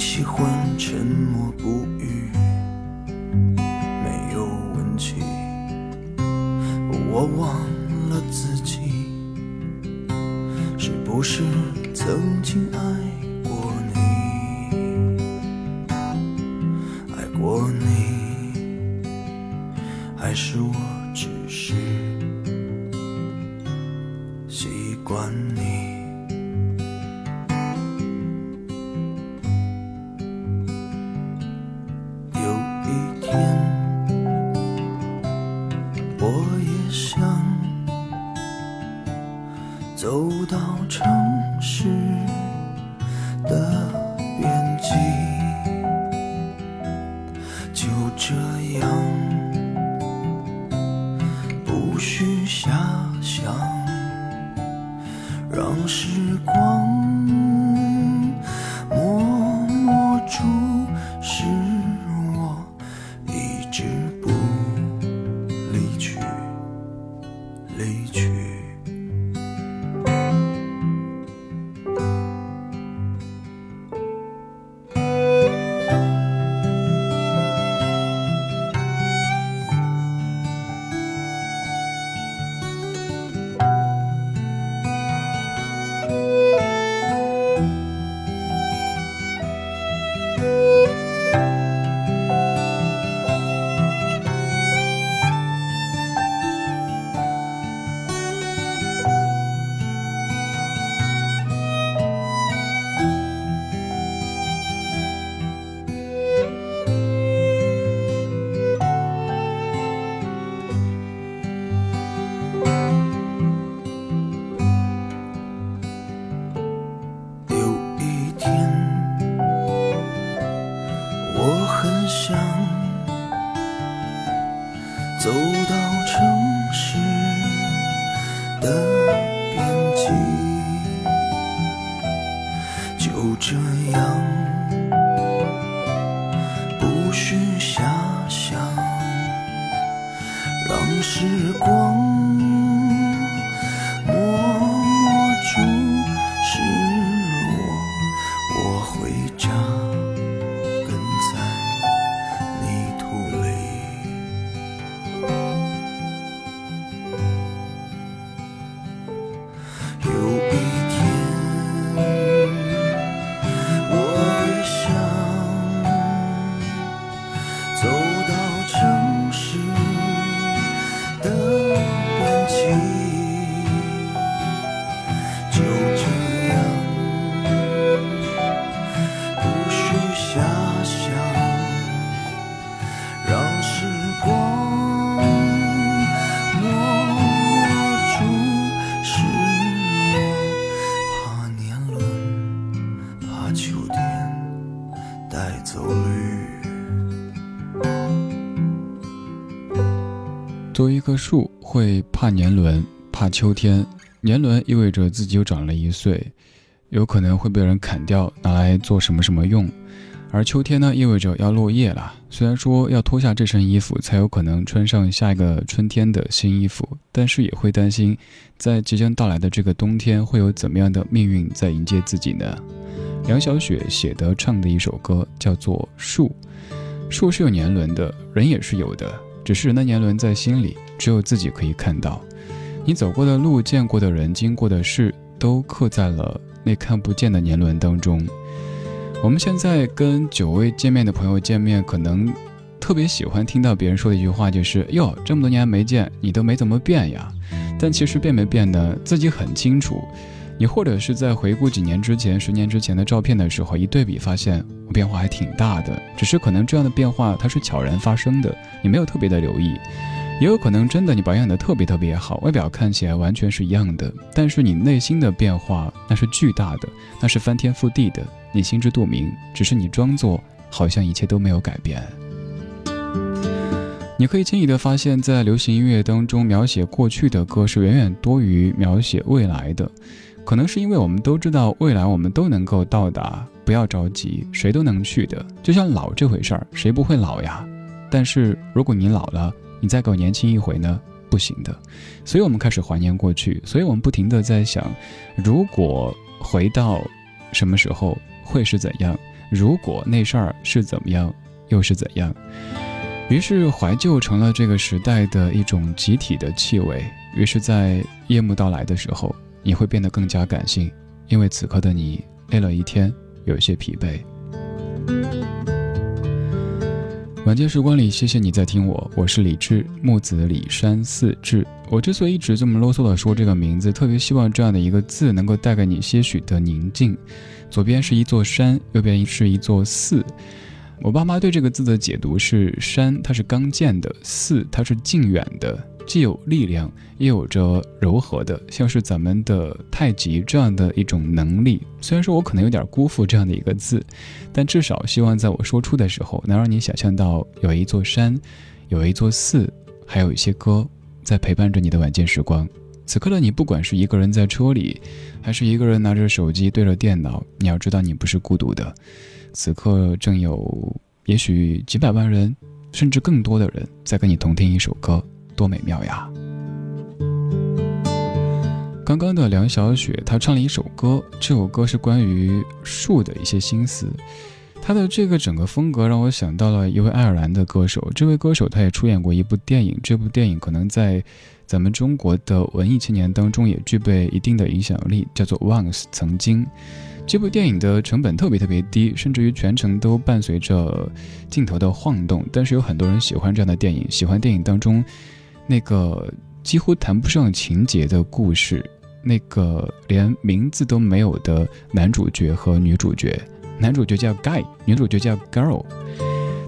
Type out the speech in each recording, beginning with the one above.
喜欢沉默不语，没有问题。我忘了自己，是不是曾经爱走到城市的边际，想走到棵树，会怕年轮，怕秋天。年轮意味着自己又长了一岁，有可能会被人砍掉，拿来做什么什么用。而秋天呢，意味着要落叶了。虽然说要脱下这身衣服，才有可能穿上下一个春天的新衣服，但是也会担心，在即将到来的这个冬天，会有怎么样的命运在迎接自己呢？梁小雪写的唱的一首歌叫做《树》，树是有年轮的，人也是有的，只是人的年轮在心里，只有自己可以看到。你走过的路、见过的人、经过的事，都刻在了那看不见的年轮当中。我们现在跟久未见面的朋友见面，可能特别喜欢听到别人说的一句话，就是“哟，这么多年没见，你都没怎么变呀。”但其实变没变呢，自己很清楚。你或者是在回顾几年之前、十年之前的照片的时候，一对比发现我变化还挺大的。只是可能这样的变化它是悄然发生的，你没有特别的留意。也有可能真的你保养的特别特别好，外表看起来完全是一样的，但是你内心的变化那是巨大的，那是翻天覆地的，你心知肚明。只是你装作好像一切都没有改变。你可以轻易的发现，在流行音乐当中，描写过去的歌是远远多于描写未来的。可能是因为我们都知道未来我们都能够到达，不要着急，谁都能去的。就像老这回事儿，谁不会老呀？但是如果你老了，你再给我年轻一回呢？不行的。所以我们开始怀念过去，所以我们不停的在想，如果回到什么时候会是怎样？如果那事儿是怎么样，又是怎样？于是怀旧成了这个时代的一种集体的气味。于是，在夜幕到来的时候。你会变得更加感性，因为此刻的你累了一天，有些疲惫。晚间时光里，谢谢你在听我，我是李志，木子李山四志。我之所以一直这么啰嗦的说这个名字，特别希望这样的一个字能够带给你些许的宁静。左边是一座山，右边是一座寺。我爸妈对这个字的解读是：山它是刚健的，寺它是静远的。既有力量，也有着柔和的，像是咱们的太极这样的一种能力。虽然说我可能有点辜负这样的一个字，但至少希望在我说出的时候，能让你想象到有一座山，有一座寺，还有一些歌在陪伴着你的晚间时光。此刻的你，不管是一个人在车里，还是一个人拿着手机对着电脑，你要知道你不是孤独的。此刻正有也许几百万人，甚至更多的人在跟你同听一首歌。多美妙呀！刚刚的梁小雪，她唱了一首歌，这首歌是关于树的一些心思。她的这个整个风格让我想到了一位爱尔兰的歌手，这位歌手他也出演过一部电影，这部电影可能在咱们中国的文艺青年当中也具备一定的影响力，叫做《Once》曾经。这部电影的成本特别特别低，甚至于全程都伴随着镜头的晃动。但是有很多人喜欢这样的电影，喜欢电影当中那个几乎谈不上情节的故事，那个连名字都没有的男主角和女主角。男主角叫 Guy，女主角叫 Girl。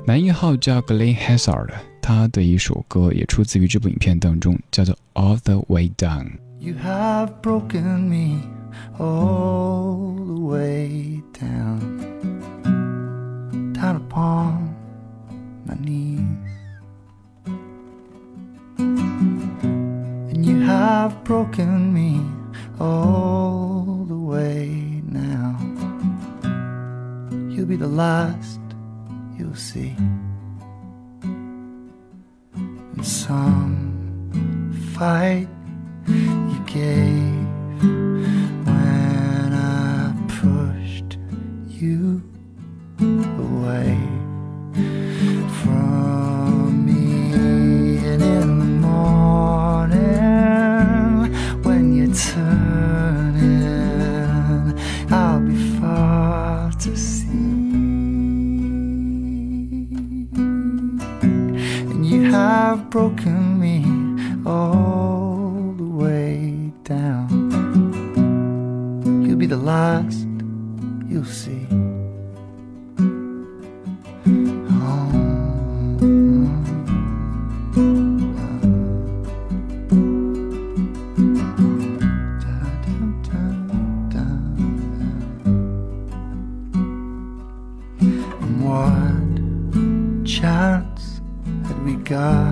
男一号叫 Glenn Hansard，他的一首歌也出自于这部影片当中，叫做 All the Way Down。You have broken me. all the way down, down upon my knees. Have broken me all the way now. You'll be the last you'll see. And some fight you gave when I pushed you God.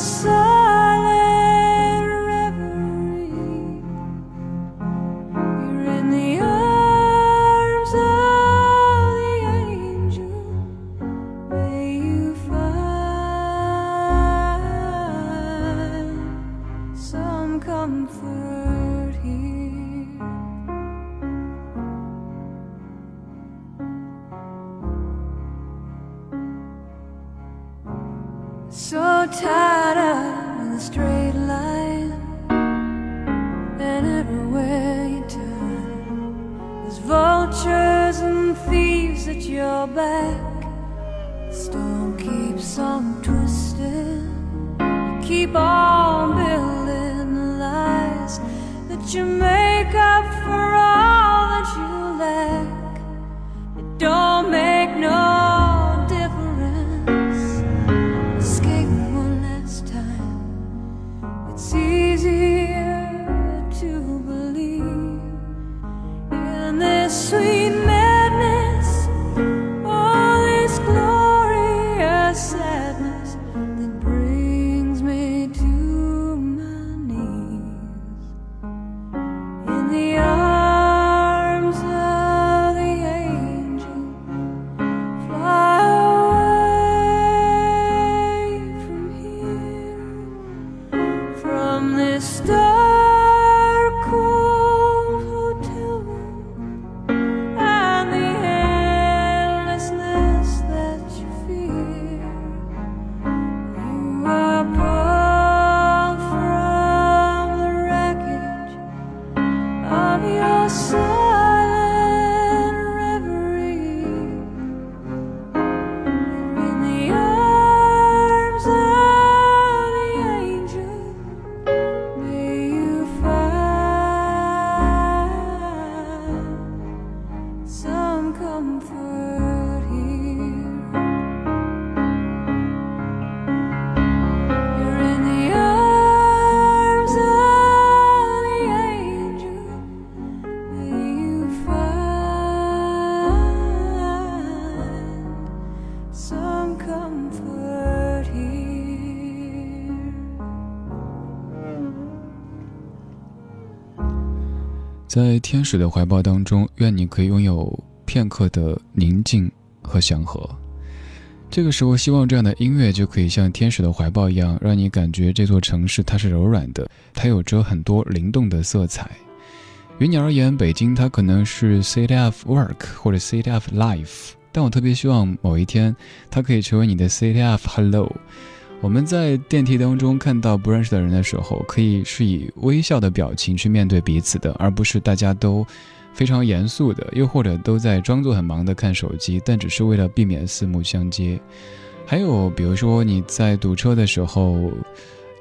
so vultures and thieves at your back. Storm keeps on twisting. Keep on building the lies that you make up for all that you lack. 天使的怀抱当中，愿你可以拥有片刻的宁静和祥和。这个时候，希望这样的音乐就可以像天使的怀抱一样，让你感觉这座城市它是柔软的，它有着很多灵动的色彩。于你而言，北京它可能是 city of work 或者 city of life，但我特别希望某一天，它可以成为你的 city of hello。我们在电梯当中看到不认识的人的时候，可以是以微笑的表情去面对彼此的，而不是大家都非常严肃的，又或者都在装作很忙的看手机，但只是为了避免四目相接。还有，比如说你在堵车的时候，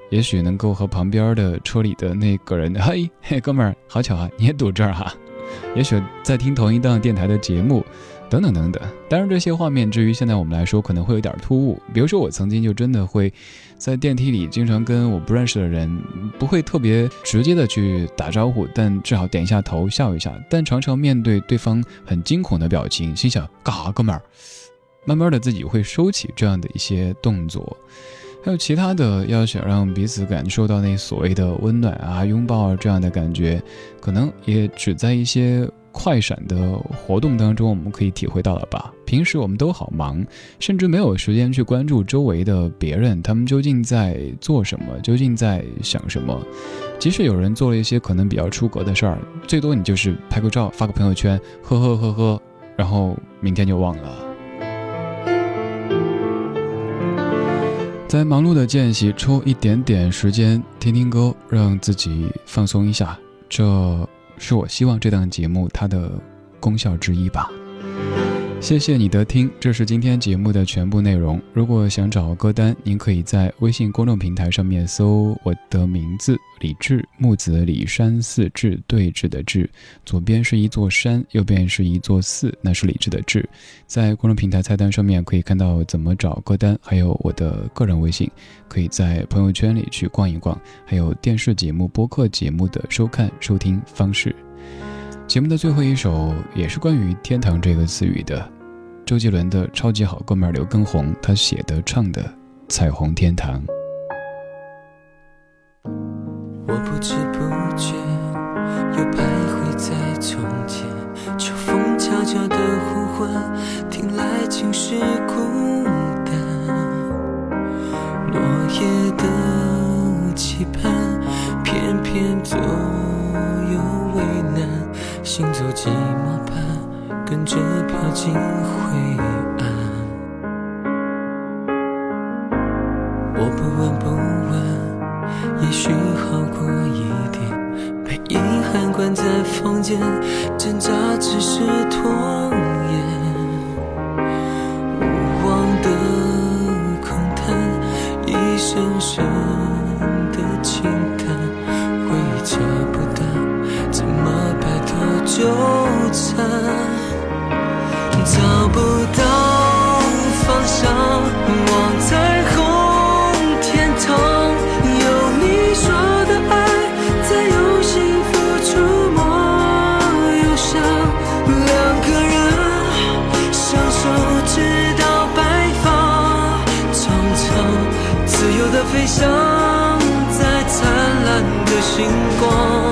也许能够和旁边的车里的那个人，嘿，嘿，哥们儿，好巧啊，你也堵这儿哈。也许在听同一档电台的节目。等等等等，当然这些画面，至于现在我们来说，可能会有点突兀。比如说，我曾经就真的会在电梯里经常跟我不认识的人，不会特别直接的去打招呼，但至少点一下头，笑一下。但常常面对对方很惊恐的表情，心想干啥，哥们儿？慢慢的自己会收起这样的一些动作。还有其他的，要想让彼此感受到那所谓的温暖啊、拥抱啊这样的感觉，可能也只在一些。快闪的活动当中，我们可以体会到了吧？平时我们都好忙，甚至没有时间去关注周围的别人，他们究竟在做什么，究竟在想什么。即使有人做了一些可能比较出格的事儿，最多你就是拍个照，发个朋友圈，呵呵呵呵，然后明天就忘了。在忙碌的间隙，抽一点点时间听听歌，让自己放松一下，这。是我希望这档节目它的功效之一吧。谢谢你的听，这是今天节目的全部内容。如果想找歌单，您可以在微信公众平台上面搜我的名字李志木子李山寺志对峙的志，左边是一座山，右边是一座寺，那是李志的志。在公众平台菜单上面可以看到怎么找歌单，还有我的个人微信，可以在朋友圈里去逛一逛，还有电视节目、播客节目的收看收听方式。节目的最后一首也是关于“天堂”这个词语的，周杰伦的超级好哥们刘畊宏他写的唱的《彩虹天堂》。我不知不觉又徘徊在从前，秋风悄悄的呼唤，听来尽是孤单。落叶的期盼，偏偏左右为难。行走寂寞吧，跟着飘进灰暗。我不问不问，也许好过一点。被遗憾关在房间，挣扎只是拖飞翔在灿烂的星光。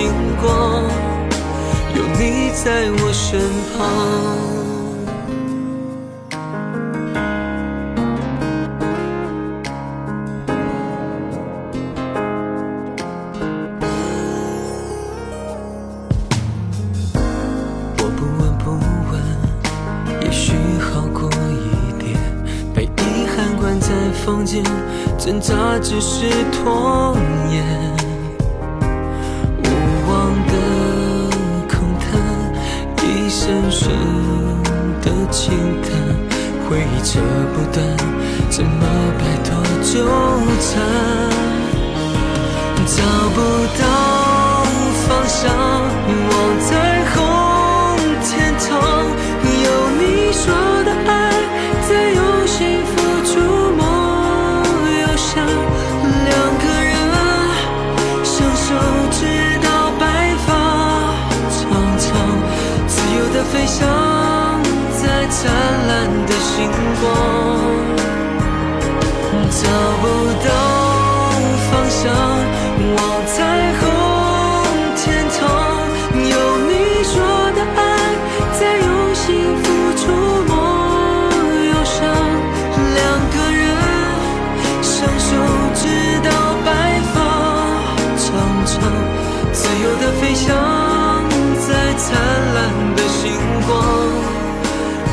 星光有你在我身旁。我不闻不问也许好过一点。被遗憾关在房间挣扎只是拖延不到方向，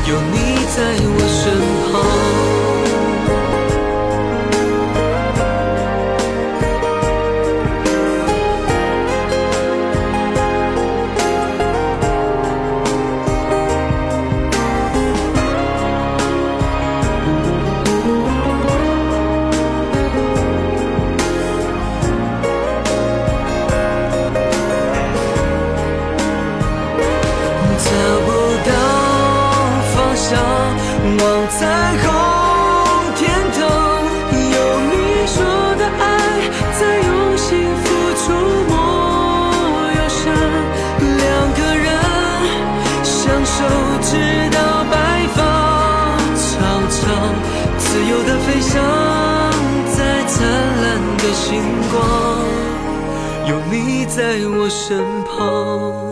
有你在我望彩虹天堂，有你说的爱，在用心付出莫忧伤。两个人相守直到白发苍苍，自由的飞翔在灿烂的星光，有你在我身旁。